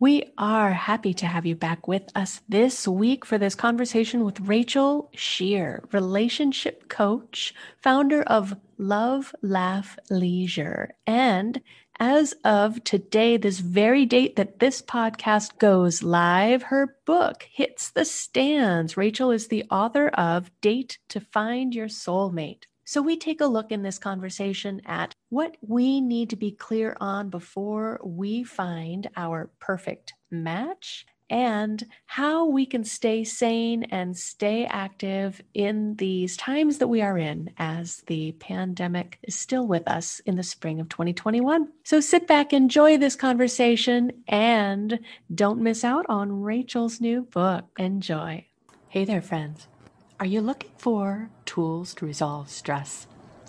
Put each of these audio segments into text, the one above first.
We are happy to have you back with us this week for this conversation with Rachel Shear, relationship coach, founder of Love, Laugh, Leisure. And as of today, this very date that this podcast goes live, her book hits the stands. Rachel is the author of Date to Find Your Soulmate. So, we take a look in this conversation at what we need to be clear on before we find our perfect match and how we can stay sane and stay active in these times that we are in as the pandemic is still with us in the spring of 2021. So sit back, enjoy this conversation, and don't miss out on Rachel's new book. Enjoy. Hey there, friends. Are you looking for tools to resolve stress?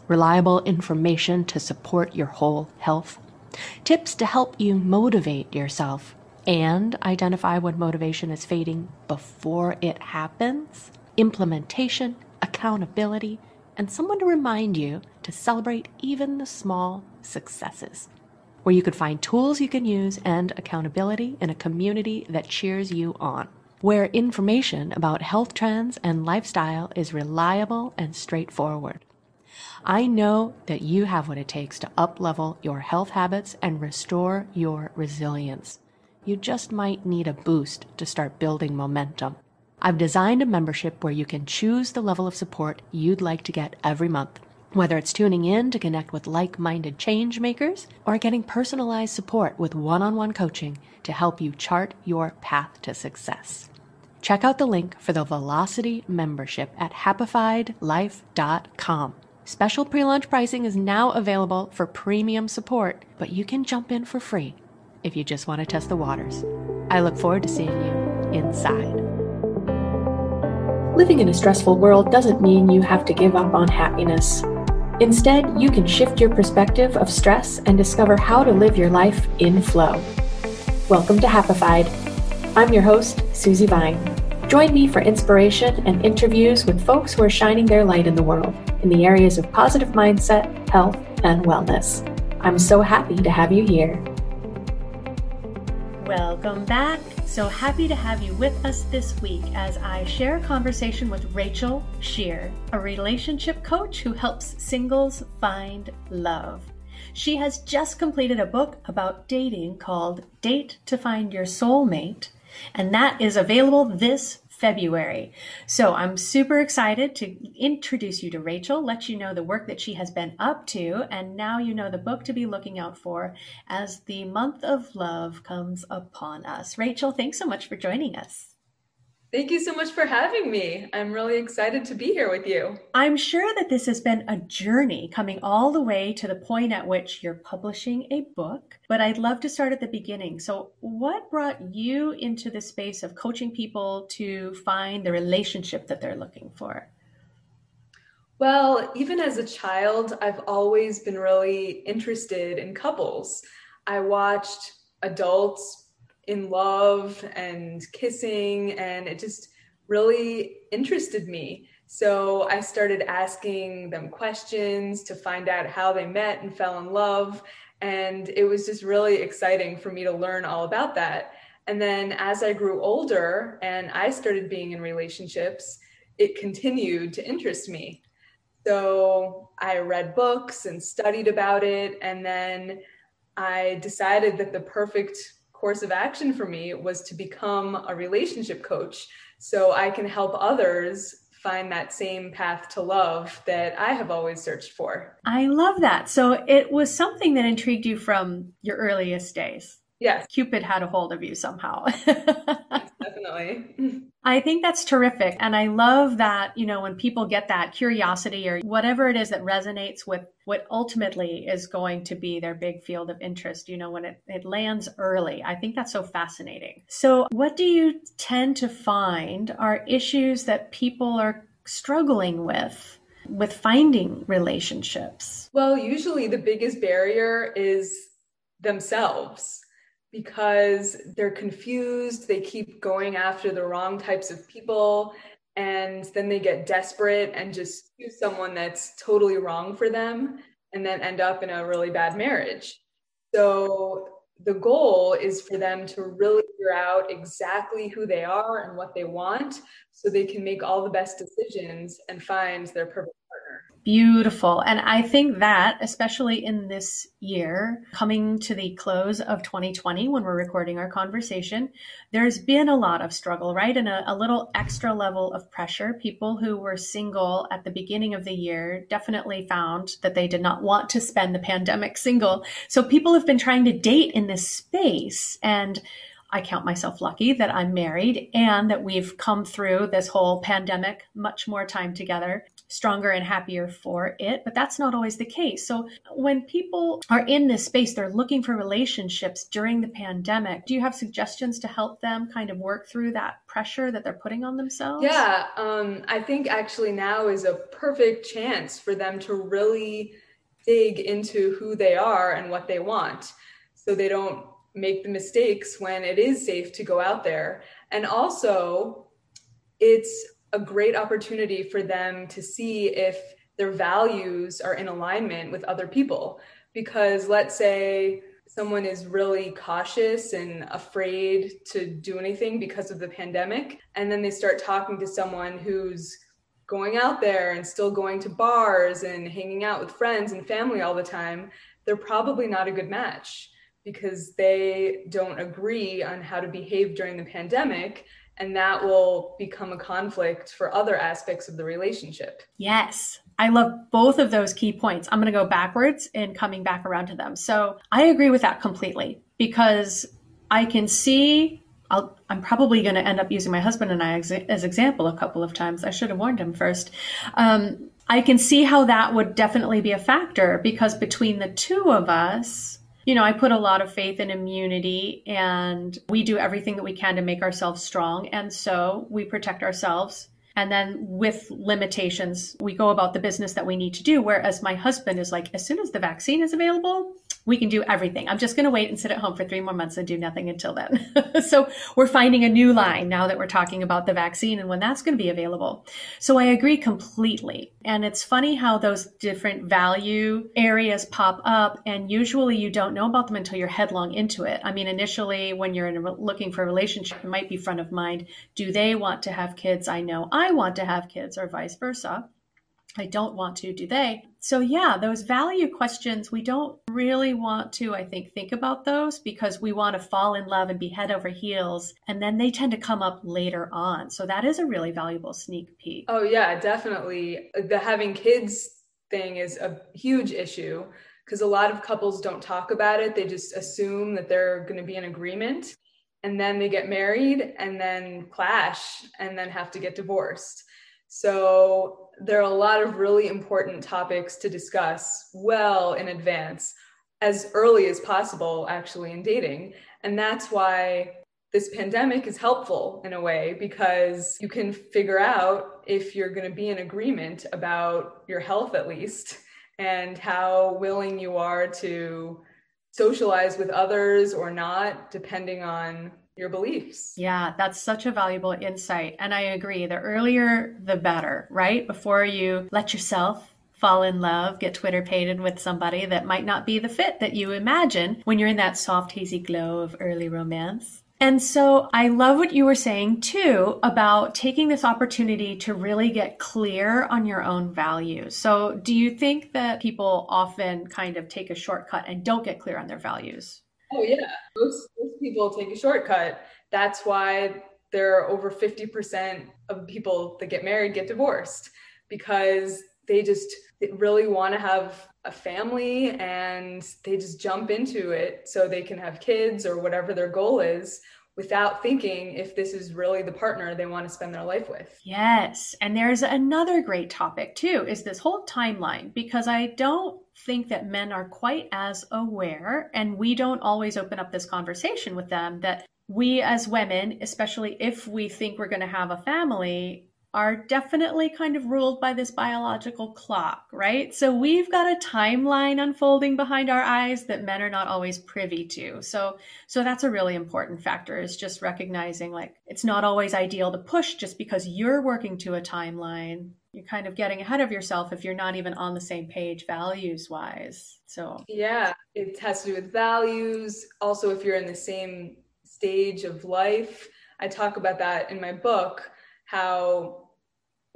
Reliable information to support your whole health? Tips to help you motivate yourself and identify when motivation is fading before it happens? Implementation, accountability, and someone to remind you to celebrate even the small successes. Where you can find tools you can use and accountability in a community that cheers you on where information about health trends and lifestyle is reliable and straightforward. I know that you have what it takes to uplevel your health habits and restore your resilience. You just might need a boost to start building momentum. I've designed a membership where you can choose the level of support you'd like to get every month, whether it's tuning in to connect with like minded change makers or getting personalized support with one on one coaching to help you chart your path to success. Check out the link for the Velocity membership at happifydlife.com. Special pre launch pricing is now available for premium support, but you can jump in for free if you just want to test the waters. I look forward to seeing you inside. Living in a stressful world doesn't mean you have to give up on happiness. Instead, you can shift your perspective of stress and discover how to live your life in flow. Welcome to Happified I'm your host, Susie Vine. Join me for inspiration and interviews with folks who are shining their light in the world in the areas of positive mindset, health, and wellness. I'm so happy to have you here. Welcome back. So happy to have you with us this week as I share a conversation with Rachel Shear, a relationship coach who helps singles find love. She has just completed a book about dating called Date to Find Your Soulmate and that is available this February. So I'm super excited to introduce you to Rachel, let you know the work that she has been up to, and now you know the book to be looking out for as the month of love comes upon us. Rachel, thanks so much for joining us. Thank you so much for having me. I'm really excited to be here with you. I'm sure that this has been a journey coming all the way to the point at which you're publishing a book, but I'd love to start at the beginning. So, what brought you into the space of coaching people to find the relationship that they're looking for? Well, even as a child, I've always been really interested in couples. I watched adults in love and kissing, and it just really interested me. So I started asking them questions to find out how they met and fell in love. And it was just really exciting for me to learn all about that. And then as I grew older and I started being in relationships, it continued to interest me. So I read books and studied about it. And then I decided that the perfect course of action for me was to become a relationship coach so I can help others find that same path to love that I have always searched for. I love that. So it was something that intrigued you from your earliest days. Yes. Cupid had a hold of you somehow. definitely. I think that's terrific. And I love that, you know, when people get that curiosity or whatever it is that resonates with what ultimately is going to be their big field of interest, you know, when it, it lands early. I think that's so fascinating. So, what do you tend to find are issues that people are struggling with? With finding relationships? Well, usually the biggest barrier is themselves because they're confused. They keep going after the wrong types of people. And then they get desperate and just choose someone that's totally wrong for them and then end up in a really bad marriage. So the goal is for them to really figure out exactly who they are and what they want so they can make all the best decisions and find their perfect Beautiful. And I think that, especially in this year, coming to the close of 2020, when we're recording our conversation, there's been a lot of struggle, right? And a, a, little extra level of pressure. People who were single at the beginning of the year definitely found that they did not want to spend the pandemic single. So people have been trying to date in this space. And I count myself lucky that I'm married and that we've come through this whole pandemic much more time together, stronger and happier for it. But that's not always the case. So when people are in this space, they're looking for relationships during the pandemic. Do you have suggestions to help them kind of work through that pressure that they're putting on themselves? Yeah, um, I think actually now is a perfect chance for them to really dig into who they are and what they want so they don't make the mistakes when it is safe to go out there. And also, it's a great opportunity for them to see if their values are in alignment with other people. Because let's say someone is really cautious and afraid to do anything because of the pandemic, and then they start talking to someone who's going out there and still going to bars and hanging out with friends and family all the time, they're probably not a good match because they don't agree on how to behave during the pandemic and that will become a conflict for other aspects of the relationship. Yes. I love both of those key points. I'm going to go backwards and coming back around to them. So I agree with that completely because I can see i am probably going to end up using my husband and I as, as, example a couple of times. I should have warned him first. Um, I can see how that would definitely be a factor because between the two of us, you know, I put a lot of faith in immunity and we do everything that we can to make ourselves strong. And so we protect ourselves. And then with limitations, we go about the business that we need to do. Whereas my husband is like, as soon as the vaccine is available, we can do everything. I'm just going to wait and sit at home for three more months and do nothing until then. so we're finding a new line now that we're talking about the vaccine and when that's going to be available. So I agree completely. And it's funny how those different value areas pop up and usually you don't know about them until you're headlong into it. I mean, initially when you're a, looking for a relationship, it might be front of mind. Do they want to have kids? I know I want to have kids or vice versa. I don't want to, do they? So, yeah, those value questions, we don't really want to, I think, think about those because we want to fall in love and be head over heels. And then they tend to come up later on. So, that is a really valuable sneak peek. Oh, yeah, definitely. The having kids thing is a huge issue because a lot of couples don't talk about it. They just assume that they're going to be in agreement and then they get married and then clash and then have to get divorced. So, there are a lot of really important topics to discuss well in advance, as early as possible, actually, in dating. And that's why this pandemic is helpful in a way because you can figure out if you're going to be in agreement about your health, at least, and how willing you are to socialize with others or not, depending on your beliefs. Yeah, that's such a valuable insight. And I agree. The earlier, the better, right? Before you let yourself fall in love, get Twitter pated with somebody that might not be the fit that you imagine when you're in that soft, hazy glow of early romance. And so I love what you were saying too about taking this opportunity to really get clear on your own values. So, do you think that people often kind of take a shortcut and don't get clear on their values? Oh yeah, most most people take a shortcut. That's why there are over 50% of people that get married get divorced because they just really want to have a family and they just jump into it so they can have kids or whatever their goal is without thinking if this is really the partner they want to spend their life with. Yes. And there's another great topic too is this whole timeline because I don't think that men are quite as aware and we don't always open up this conversation with them that we as women, especially if we think we're going to have a family, are definitely kind of ruled by this biological clock, right? So we've got a timeline unfolding behind our eyes that men are not always privy to. So so that's a really important factor is just recognizing like it's not always ideal to push just because you're working to a timeline you're kind of getting ahead of yourself if you're not even on the same page values wise. So, yeah, it has to do with values. Also, if you're in the same stage of life, I talk about that in my book how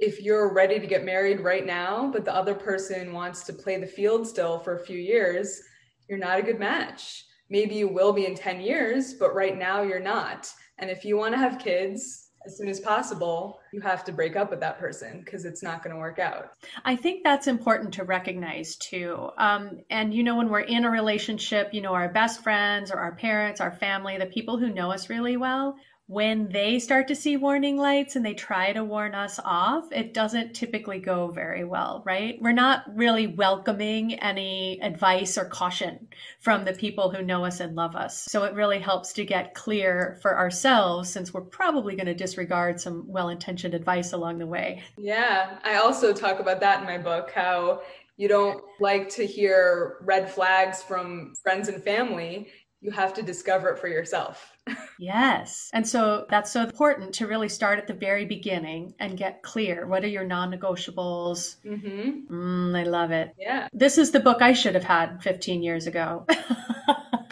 if you're ready to get married right now, but the other person wants to play the field still for a few years, you're not a good match. Maybe you will be in 10 years, but right now you're not. And if you want to have kids, as soon as possible, you have to break up with that person because it's not going to work out. I think that's important to recognize too. Um, and, you know, when we're in a relationship, you know, our best friends or our parents, our family, the people who know us really well, when they start to see warning lights and they try to warn us off, it doesn't typically go very well, right? We're not really welcoming any advice or caution from the people who know us and love us. So it really helps to get clear for ourselves since we're probably going to disregard some well intentioned advice along the way. Yeah. I also talk about that in my book how you don't like to hear red flags from friends and family. You have to discover it for yourself yes. And so that's so important to really start at the very beginning and get clear. What are your non negotiables? Mm-hmm. Mm, I love it. Yeah. This is the book I should have had 15 years ago.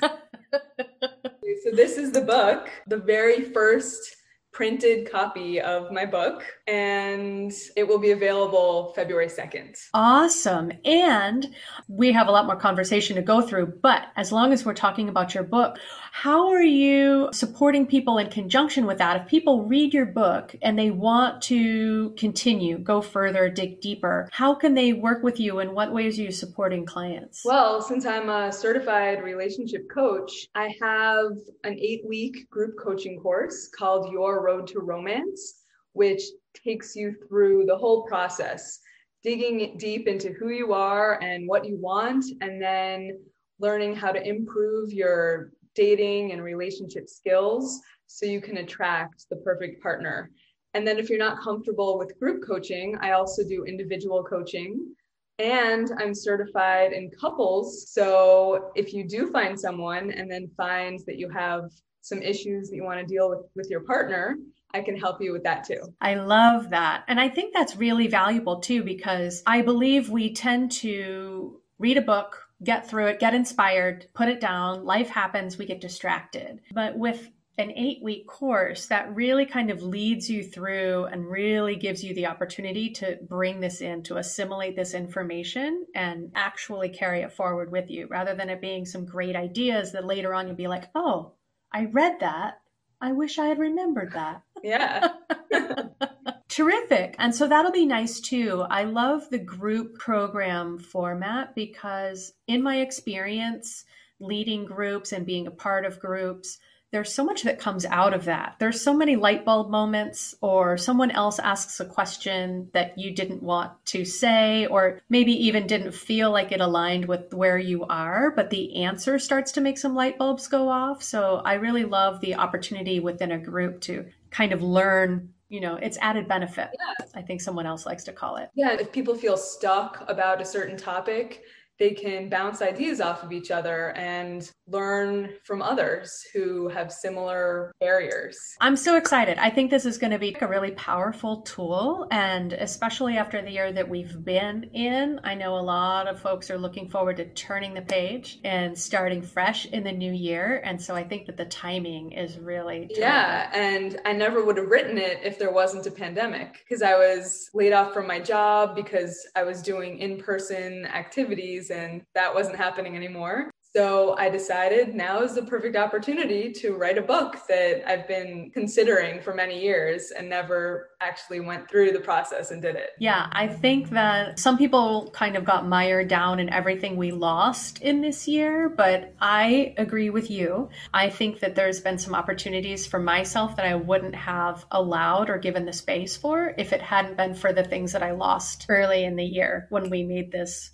so, this is the book, the very first printed copy of my book and it will be available February 2nd. Awesome. And we have a lot more conversation to go through, but as long as we're talking about your book, how are you supporting people in conjunction with that? If people read your book and they want to continue, go further, dig deeper, how can they work with you and what ways are you supporting clients? Well, since I'm a certified relationship coach, I have an eight week group coaching course called Your Road to Romance, which takes you through the whole process, digging deep into who you are and what you want, and then learning how to improve your dating and relationship skills so you can attract the perfect partner. And then if you're not comfortable with group coaching, I also do individual coaching and I'm certified in couples. So if you do find someone and then find that you have some issues that you want to deal with with your partner, I can help you with that too. I love that. And I think that's really valuable too, because I believe we tend to read a book, get through it, get inspired, put it down, life happens, we get distracted. But with an eight week course that really kind of leads you through and really gives you the opportunity to bring this in, to assimilate this information and actually carry it forward with you rather than it being some great ideas that later on you'll be like, oh, I read that. I wish I had remembered that. Yeah. Terrific. And so that'll be nice too. I love the group program format because, in my experience, leading groups and being a part of groups, there's so much that comes out of that. There's so many light bulb moments, or someone else asks a question that you didn't want to say, or maybe even didn't feel like it aligned with where you are, but the answer starts to make some light bulbs go off. So I really love the opportunity within a group to kind of learn you know it's added benefit yeah. i think someone else likes to call it yeah if people feel stuck about a certain topic they can bounce ideas off of each other and learn from others who have similar barriers. I'm so excited. I think this is going to be a really powerful tool. And especially after the year that we've been in, I know a lot of folks are looking forward to turning the page and starting fresh in the new year. And so I think that the timing is really. Terrific. Yeah. And I never would have written it if there wasn't a pandemic because I was laid off from my job because I was doing in person activities and that wasn't happening anymore. So I decided now is the perfect opportunity to write a book that I've been considering for many years and never actually went through the process and did it. Yeah, I think that some people kind of got mired down in everything we lost in this year, but I agree with you. I think that there's been some opportunities for myself that I wouldn't have allowed or given the space for if it hadn't been for the things that I lost early in the year when we made this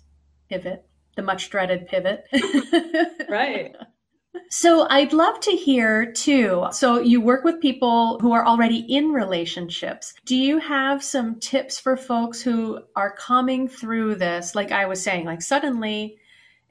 pivot the much dreaded pivot. right. So I'd love to hear too. So you work with people who are already in relationships. Do you have some tips for folks who are coming through this? Like I was saying, like suddenly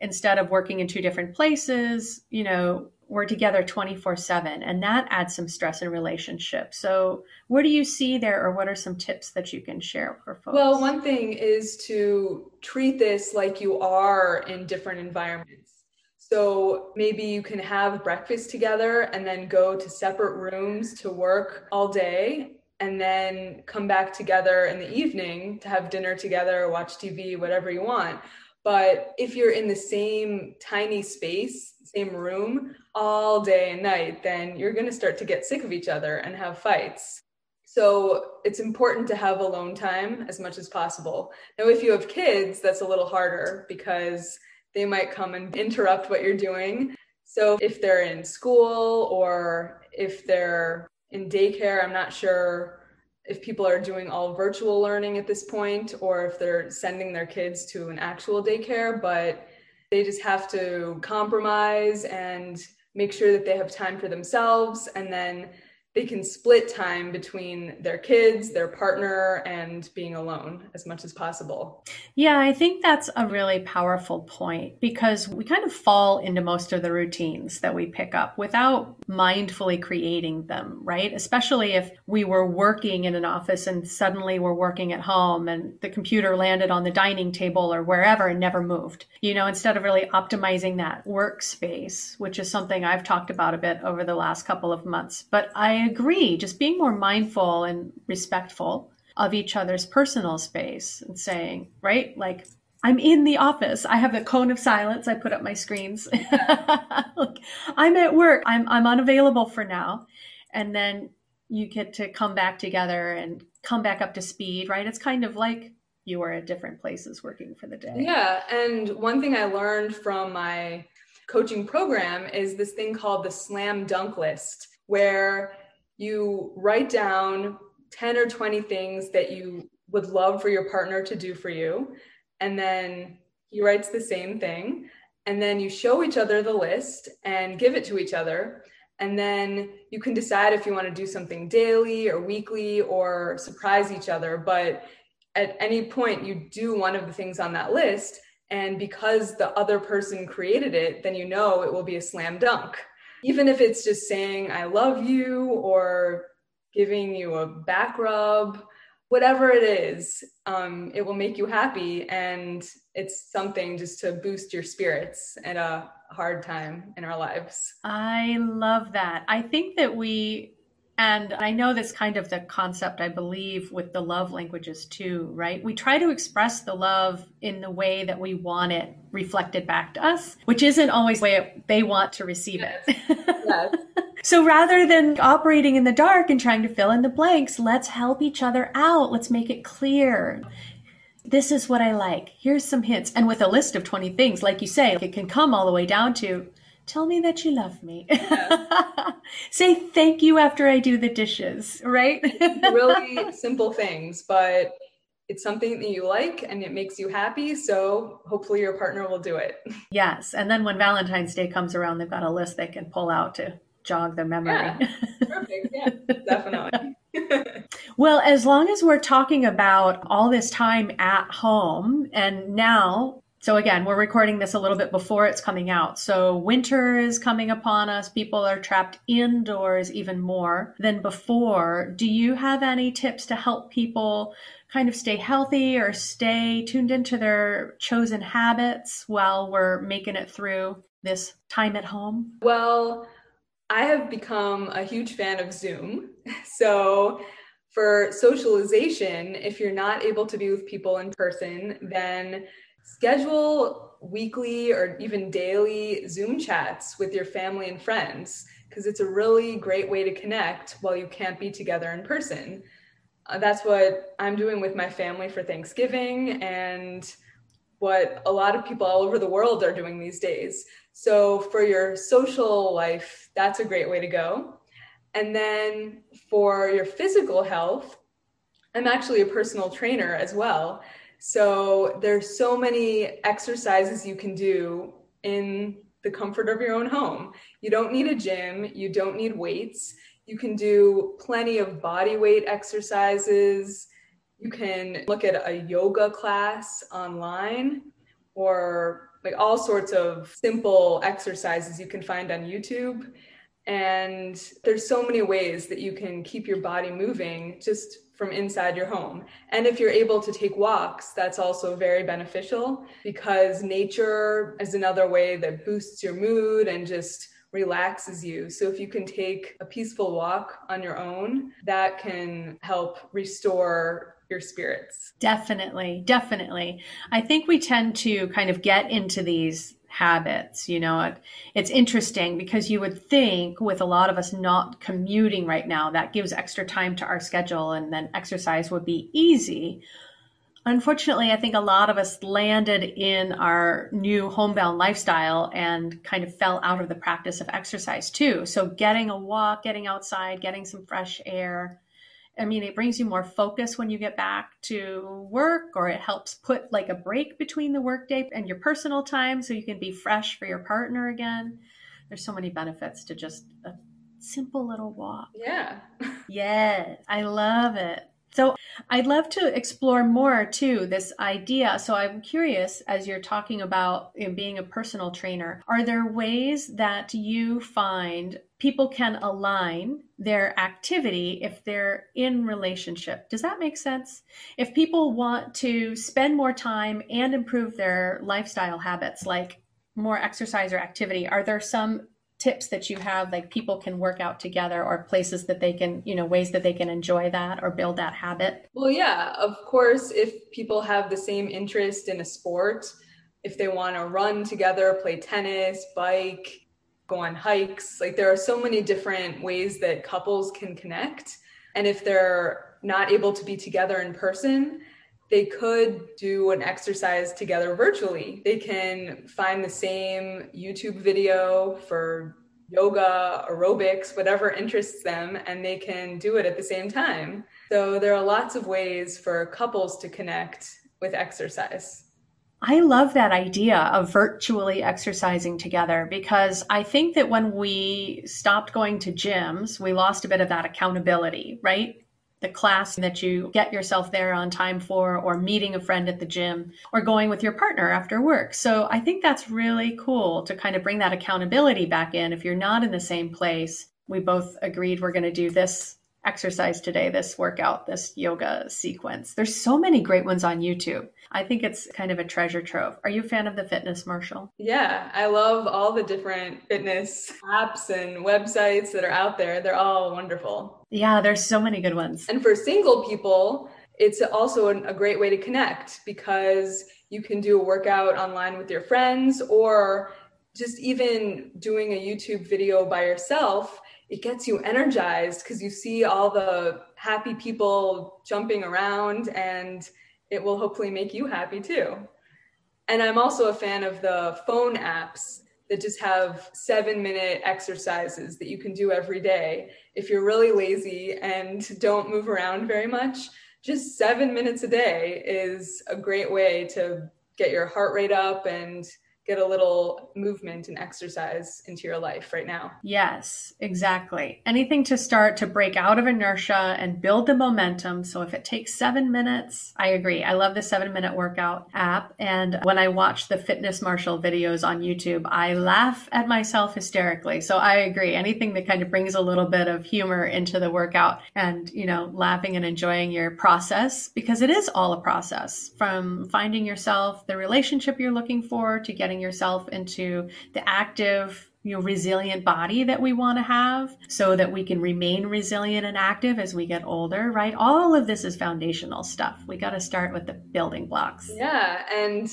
instead of working in two different places, you know, we're together 24 7 and that adds some stress in relationships. So what do you see there or what are some tips that you can share for folks? Well one thing is to treat this like you are in different environments. So maybe you can have breakfast together and then go to separate rooms to work all day and then come back together in the evening to have dinner together, watch TV, whatever you want. But if you're in the same tiny space, same room all day and night, then you're going to start to get sick of each other and have fights. So it's important to have alone time as much as possible. Now, if you have kids, that's a little harder because they might come and interrupt what you're doing. So if they're in school or if they're in daycare, I'm not sure if people are doing all virtual learning at this point or if they're sending their kids to an actual daycare, but they just have to compromise and make sure that they have time for themselves and then they can split time between their kids, their partner, and being alone as much as possible. Yeah, I think that's a really powerful point because we kind of fall into most of the routines that we pick up without mindfully creating them, right? Especially if we were working in an office and suddenly we're working at home and the computer landed on the dining table or wherever and never moved. You know, instead of really optimizing that workspace, which is something I've talked about a bit over the last couple of months. But I agree, just being more mindful and respectful of each other's personal space and saying, right, like, I'm in the office. I have a cone of silence. I put up my screens. like, I'm at work. I'm I'm unavailable for now. And then you get to come back together and come back up to speed, right? It's kind of like you are at different places working for the day. Yeah. And one thing I learned from my coaching program is this thing called the slam dunk list, where you write down 10 or 20 things that you would love for your partner to do for you. And then he writes the same thing. And then you show each other the list and give it to each other. And then you can decide if you want to do something daily or weekly or surprise each other. But at any point, you do one of the things on that list. And because the other person created it, then you know it will be a slam dunk even if it's just saying I love you or giving you a back rub, whatever it is, um, it will make you happy. And it's something just to boost your spirits at a hard time in our lives. I love that. I think that we and I know that's kind of the concept, I believe, with the love languages too, right? We try to express the love in the way that we want it reflected back to us, which isn't always the way they want to receive yes. it. yes. So rather than operating in the dark and trying to fill in the blanks, let's help each other out. Let's make it clear. This is what I like. Here's some hints. And with a list of 20 things, like you say, it can come all the way down to tell me that you love me. Yeah. Say thank you after I do the dishes, right? really simple things, but it's something that you like and it makes you happy. So hopefully your partner will do it. Yes. And then when Valentine's Day comes around, they've got a list they can pull out to jog their memory. Yeah. Perfect. Yeah, definitely. well, as long as we're talking about all this time at home and now so again, we're recording this a little bit before it's coming out. So winter is coming upon us. People are trapped indoors even more than before. Do you have any tips to help people kind of stay healthy or stay tuned into their chosen habits while we're making it through this time at home? Well, I have become a huge fan of Zoom. So for socialization, if you're not able to be with people in person, then schedule weekly or even daily Zoom chats with your family and friends because it's a really great way to connect while you can't be together in person. Uh, that's what I'm doing with my family for Thanksgiving and what a lot of people all over the world are doing these days. So, for your social life, that's a great way to go. And then for your physical health, I'm actually a personal trainer as well. So there's so many exercises you can do in the comfort of your own home. You don't need a gym, you don't need weights. You can do plenty of body weight exercises. You can look at a yoga class online or like all sorts of simple exercises you can find on YouTube. And there's so many ways that you can keep your body moving just from inside your home. And if you're able to take walks, that's also very beneficial because nature is another way that boosts your mood and just relaxes you. So if you can take a peaceful walk on your own, that can help restore your spirits. Definitely, definitely. I think we tend to kind of get into these habits you know it, it's interesting because you would think with a lot of us not commuting right now that gives extra time to our schedule and then exercise would be easy. Unfortunately i think a lot of us landed in our new homebound lifestyle and kind of fell out of the practice of exercise too. So getting a walk getting outside getting some fresh air I mean, it brings you more focus when you get back to work, or it helps put like a break between the workday and your personal time so you can be fresh for your partner again. There's so many benefits to just a simple little walk. Yeah. yes, I love it. So I'd love to explore more too this idea. So I'm curious as you're talking about you know, being a personal trainer, are there ways that you find people can align their activity if they're in relationship? Does that make sense? If people want to spend more time and improve their lifestyle habits like more exercise or activity, are there some tips that you have like people can work out together or places that they can you know ways that they can enjoy that or build that habit well yeah of course if people have the same interest in a sport if they want to run together play tennis bike go on hikes like there are so many different ways that couples can connect and if they're not able to be together in person they could do an exercise together virtually. They can find the same YouTube video for yoga, aerobics, whatever interests them, and they can do it at the same time. So there are lots of ways for couples to connect with exercise. I love that idea of virtually exercising together because I think that when we stopped going to gyms, we lost a bit of that accountability, right? the class that you get yourself there on time for, or meeting a friend at the gym, or going with your partner after work. So I think that's really cool to kind of bring that accountability back in. If you're not in the same place, we both agreed we're going to do this exercise today, this workout, this yoga sequence. There's so many great ones on YouTube. I think it's kind of a treasure trove. Are you a fan of the Fitness Marshall? Yeah, I love all the different fitness apps and websites that are out there. They're all wonderful. Yeah, there's so many good ones. And for single people, it's also a great way to connect because you can do a workout online with your friends or just even doing a YouTube video by yourself it gets you energized because you see all the happy people jumping around and it will hopefully make you happy too. And I'm also a fan of the phone apps that just have seven minute exercises that you can do every day. If you're really lazy and don't move around very much, just seven minutes a day is a great way to get your heart rate up and get a little movement and exercise into your life right now. Yes, exactly. Anything to start to break out of inertia and build the momentum. So if it takes seven minutes, I agree. I love the seven minute workout app. And when I watch the Fitness Marshall videos on YouTube, I laugh at myself hysterically. So I agree. Anything that kind of brings a little bit of humor into the workout and, you know, laughing and enjoying your process because it is all a process from finding yourself, the relationship you're looking for to getting yourself into the active you know resilient body that we want to have so that we can remain resilient and active as we get older right? All of this is foundational stuff. We got to start with the building blocks. Yeah and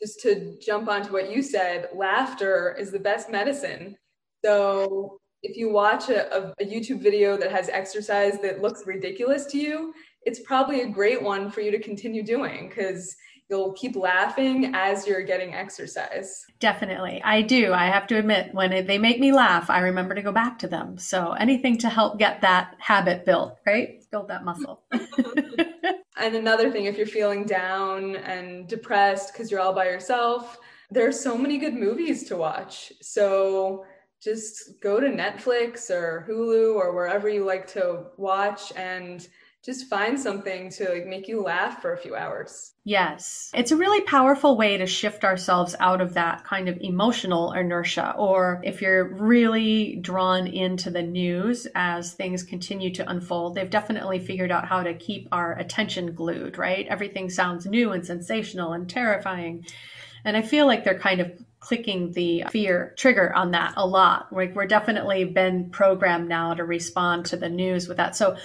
just to jump onto what you said laughter is the best medicine. So if you watch a, a, youtube video that has exercise that looks ridiculous to you it's probably a great one for you to continue doing because you'll keep laughing as you're getting exercise. Definitely. I do. I have to admit, when they make me laugh, I remember to go back to them. So anything to help get that habit built, right? Build that muscle. and another thing, if you're feeling down and depressed because you're all by yourself, there's so many good movies to watch. So just go to Netflix or Hulu or wherever you like to watch and just find something to like make you laugh for a few hours. Yes. It's a really powerful way to shift ourselves out of that kind of emotional inertia. Or if you're really drawn into the news as things continue to unfold, they've definitely figured out how to keep our attention glued, right? Everything sounds new and sensational and terrifying. And I feel like they're kind of clicking the fear trigger on that a lot. Like we're definitely been programmed now to respond to the news with that. So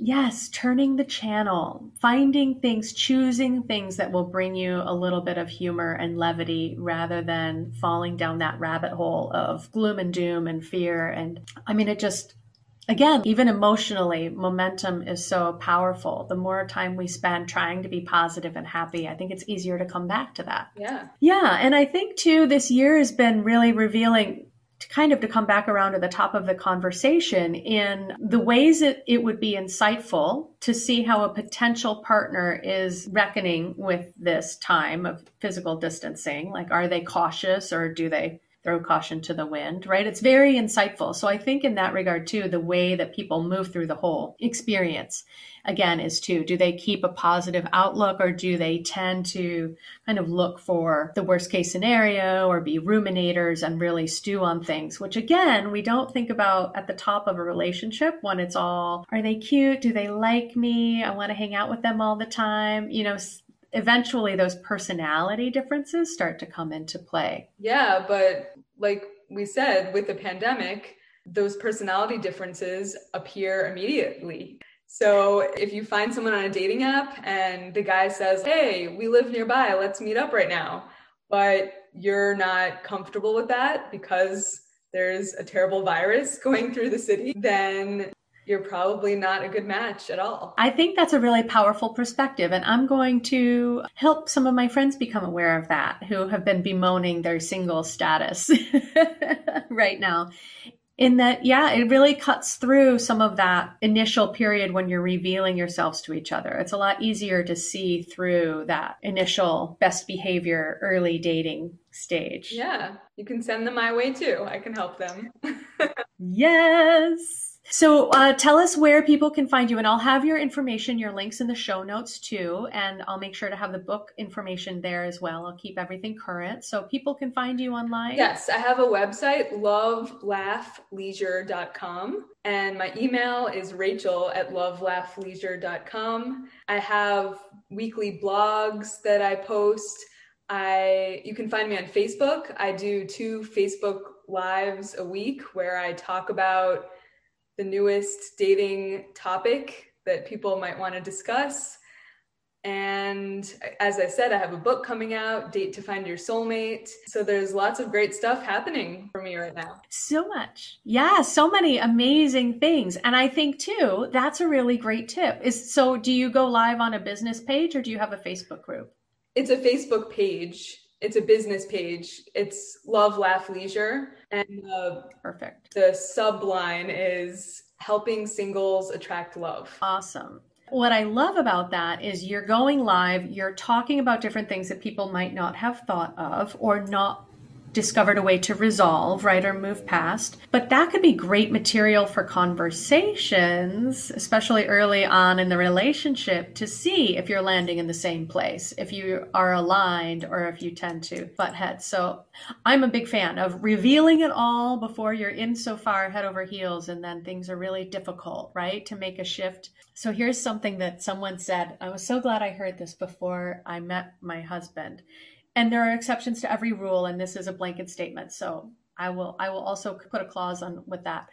Yes, turning the channel, finding things, choosing things that will bring you a little bit of humor and levity rather than falling down that rabbit hole of gloom and doom and fear. And I mean, it just, again, even emotionally, momentum is so powerful. The more time we spend trying to be positive and happy, I think it's easier to come back to that. Yeah. Yeah. And I think too, this year has been really revealing to kind of to come back around to the top of the conversation in the ways that it would be insightful to see how a potential partner is reckoning with this time of physical distancing. Like, are they cautious or do they throw caution to the wind, right? It's very insightful. So I think in that regard too, the way that people move through the whole experience again is to do they keep a positive outlook or do they tend to kind of look for the worst case scenario or be ruminators and really stew on things, which again, we don't think about at the top of a relationship when it's all, are they cute? Do they like me? I want to hang out with them all the time. You know, eventually those personality differences start to come into play. Yeah, but like we said, with the pandemic, those personality differences appear immediately. So if you find someone on a dating app and the guy says, Hey, we live nearby, let's meet up right now, but you're not comfortable with that because there's a terrible virus going through the city, then you're probably not a good match at all. I think that's a really powerful perspective. And I'm going to help some of my friends become aware of that who have been bemoaning their single status right now. In that, yeah, it really cuts through some of that initial period when you're revealing yourselves to each other. It's a lot easier to see through that initial best behavior early dating stage. Yeah, you can send them my way too. I can help them. yes. So uh, tell us where people can find you, and I'll have your information, your links in the show notes too, and I'll make sure to have the book information there as well. I'll keep everything current so people can find you online. Yes, I have a website, lovelaughleisure.com, and my email is rachel at lovelaughleisure.com. I have weekly blogs that I post. I you can find me on Facebook. I do two Facebook lives a week where I talk about the newest dating topic that people might want to discuss. And as I said, I have a book coming out, Date to Find Your Soulmate. So there's lots of great stuff happening for me right now. So much. Yeah, so many amazing things. And I think too, that's a really great tip. Is so do you go live on a business page or do you have a Facebook group? It's a Facebook page it's a business page. It's Love Laugh Leisure, and uh, perfect. The subline is helping singles attract love. Awesome. What I love about that is you're going live, you're talking about different things that people might not have thought of or not discovered a way to resolve, right, or move past. But that could be great material for conversations, especially early on in the relationship, to see if you're landing in the same place, if you are aligned, or if you tend to butt heads. So I'm a big fan of revealing it all before you're in so far head over heels, and then things are really difficult, right, to make a shift. So here's something that someone said. I was so glad I heard this before I met my husband and there are exceptions to every rule and this is a blanket statement so i will i will also put a clause on with that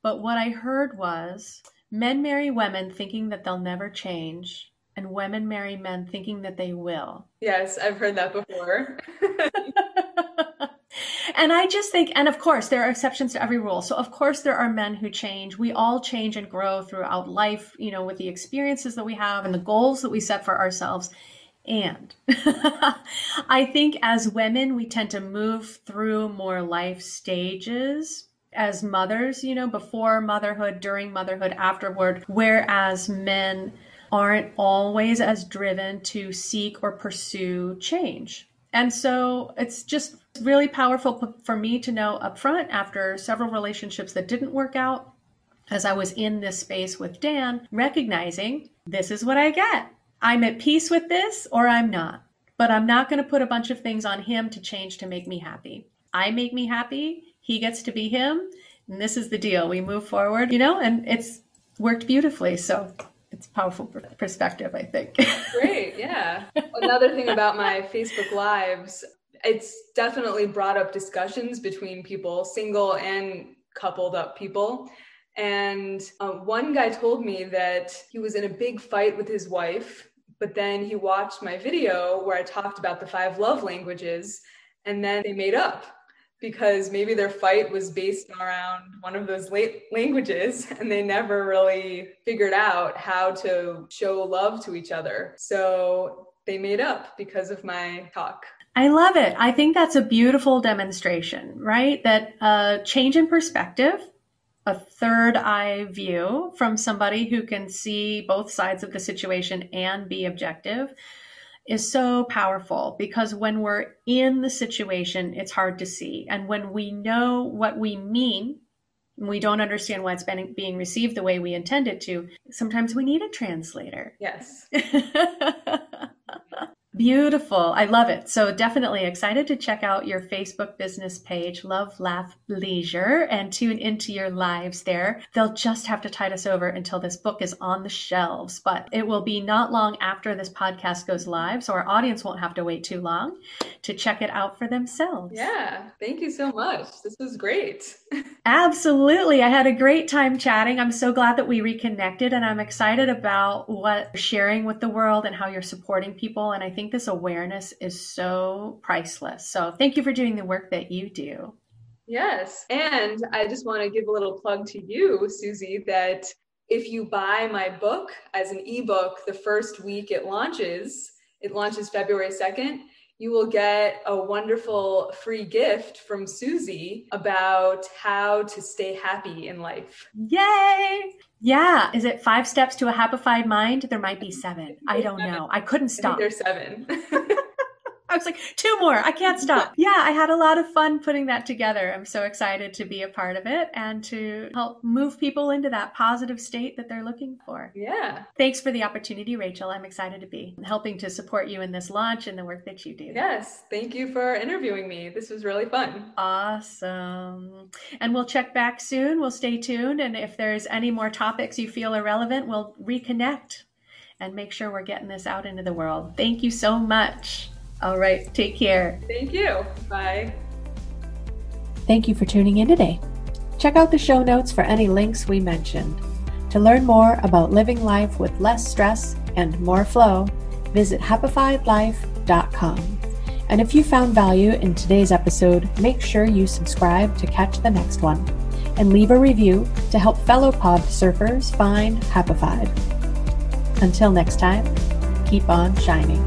but what i heard was men marry women thinking that they'll never change and women marry men thinking that they will yes i've heard that before and I just think, and of course, there are exceptions to every rule. So, of course, there are men who change. We all change and grow throughout life, you know, with the experiences that we have and the goals that we set for ourselves. And I think as women, we tend to move through more life stages as mothers, you know, before motherhood, during motherhood, afterward, whereas men aren't always as driven to seek or pursue change. And so it's just really powerful for me to know upfront after several relationships that didn't work out as I was in this space with Dan, recognizing this is what I get. I'm at peace with this or I'm not. But I'm not going to put a bunch of things on him to change to make me happy. I make me happy. He gets to be him. And this is the deal. We move forward, you know, and it's worked beautifully. So it's powerful perspective, I think. Great. Yeah. Another thing about my Facebook Lives, it's definitely brought up discussions between people, single and coupled up people. And uh, one guy told me that he was in a big fight with his wife, but then he watched my video where I talked about the five love languages, and then they made up because maybe their fight was based around one of those languages and they never really figured out how to show love to each other. So they made up because of my talk. I love it. I think that's a beautiful demonstration, right? That uh, change in perspective a third eye view from somebody who can see both sides of the situation and be objective is so powerful because when we're in the situation, it's hard to see. And when we know what we mean, and we don't understand why it's been being received the way we intend it to, sometimes we need a translator. Yes. Beautiful. I love it. So definitely excited to check out your Facebook business page, Love, Laugh, Leisure, and tune into your lives there. They'll just have to tide us over until this book is on the shelves, but it will be not long after this podcast goes live. So our audience won't have to wait too long to check it out for themselves. Yeah. Thank you so much. This was great. Absolutely. I had a great time chatting. I'm so glad that we reconnected and I'm excited about what you're sharing with the world and how you're supporting people. And I think think this awareness is so priceless. So thank you for doing the work that you do. Yes. And I just want to give a little plug to you, Susie, that if you buy my book as an ebook the first week it launches, it launches February 2nd, you will get a wonderful free gift from Susie about how to stay happy in life. Yay! Yeah. Is it five steps to a happified mind? There might be seven. I don't know. I couldn't stop. I there's seven. I was like, two more. I can't stop. Yeah, I had a lot of fun putting that together. I'm so excited to be a part of it and to help move people into that positive state that they're looking for. Yeah. Thanks for the opportunity, Rachel. I'm excited to be helping to support you in this launch and the work that you do. Yes. Thank you for interviewing me. This was really fun. Awesome. And we'll check back soon. We'll stay tuned. And if there's any more topics you feel are relevant, we'll reconnect and make sure we're getting this out into the world. Thank you so much. All right. Take care. Thank you. Bye. Thank you for tuning in today. Check out the show notes for any links we mentioned. To learn more about living life with less stress and more flow, visit happifiedlife.com. And if you found value in today's episode, make sure you subscribe to catch the next one and leave a review to help fellow pod surfers find Happified. Until next time, keep on shining.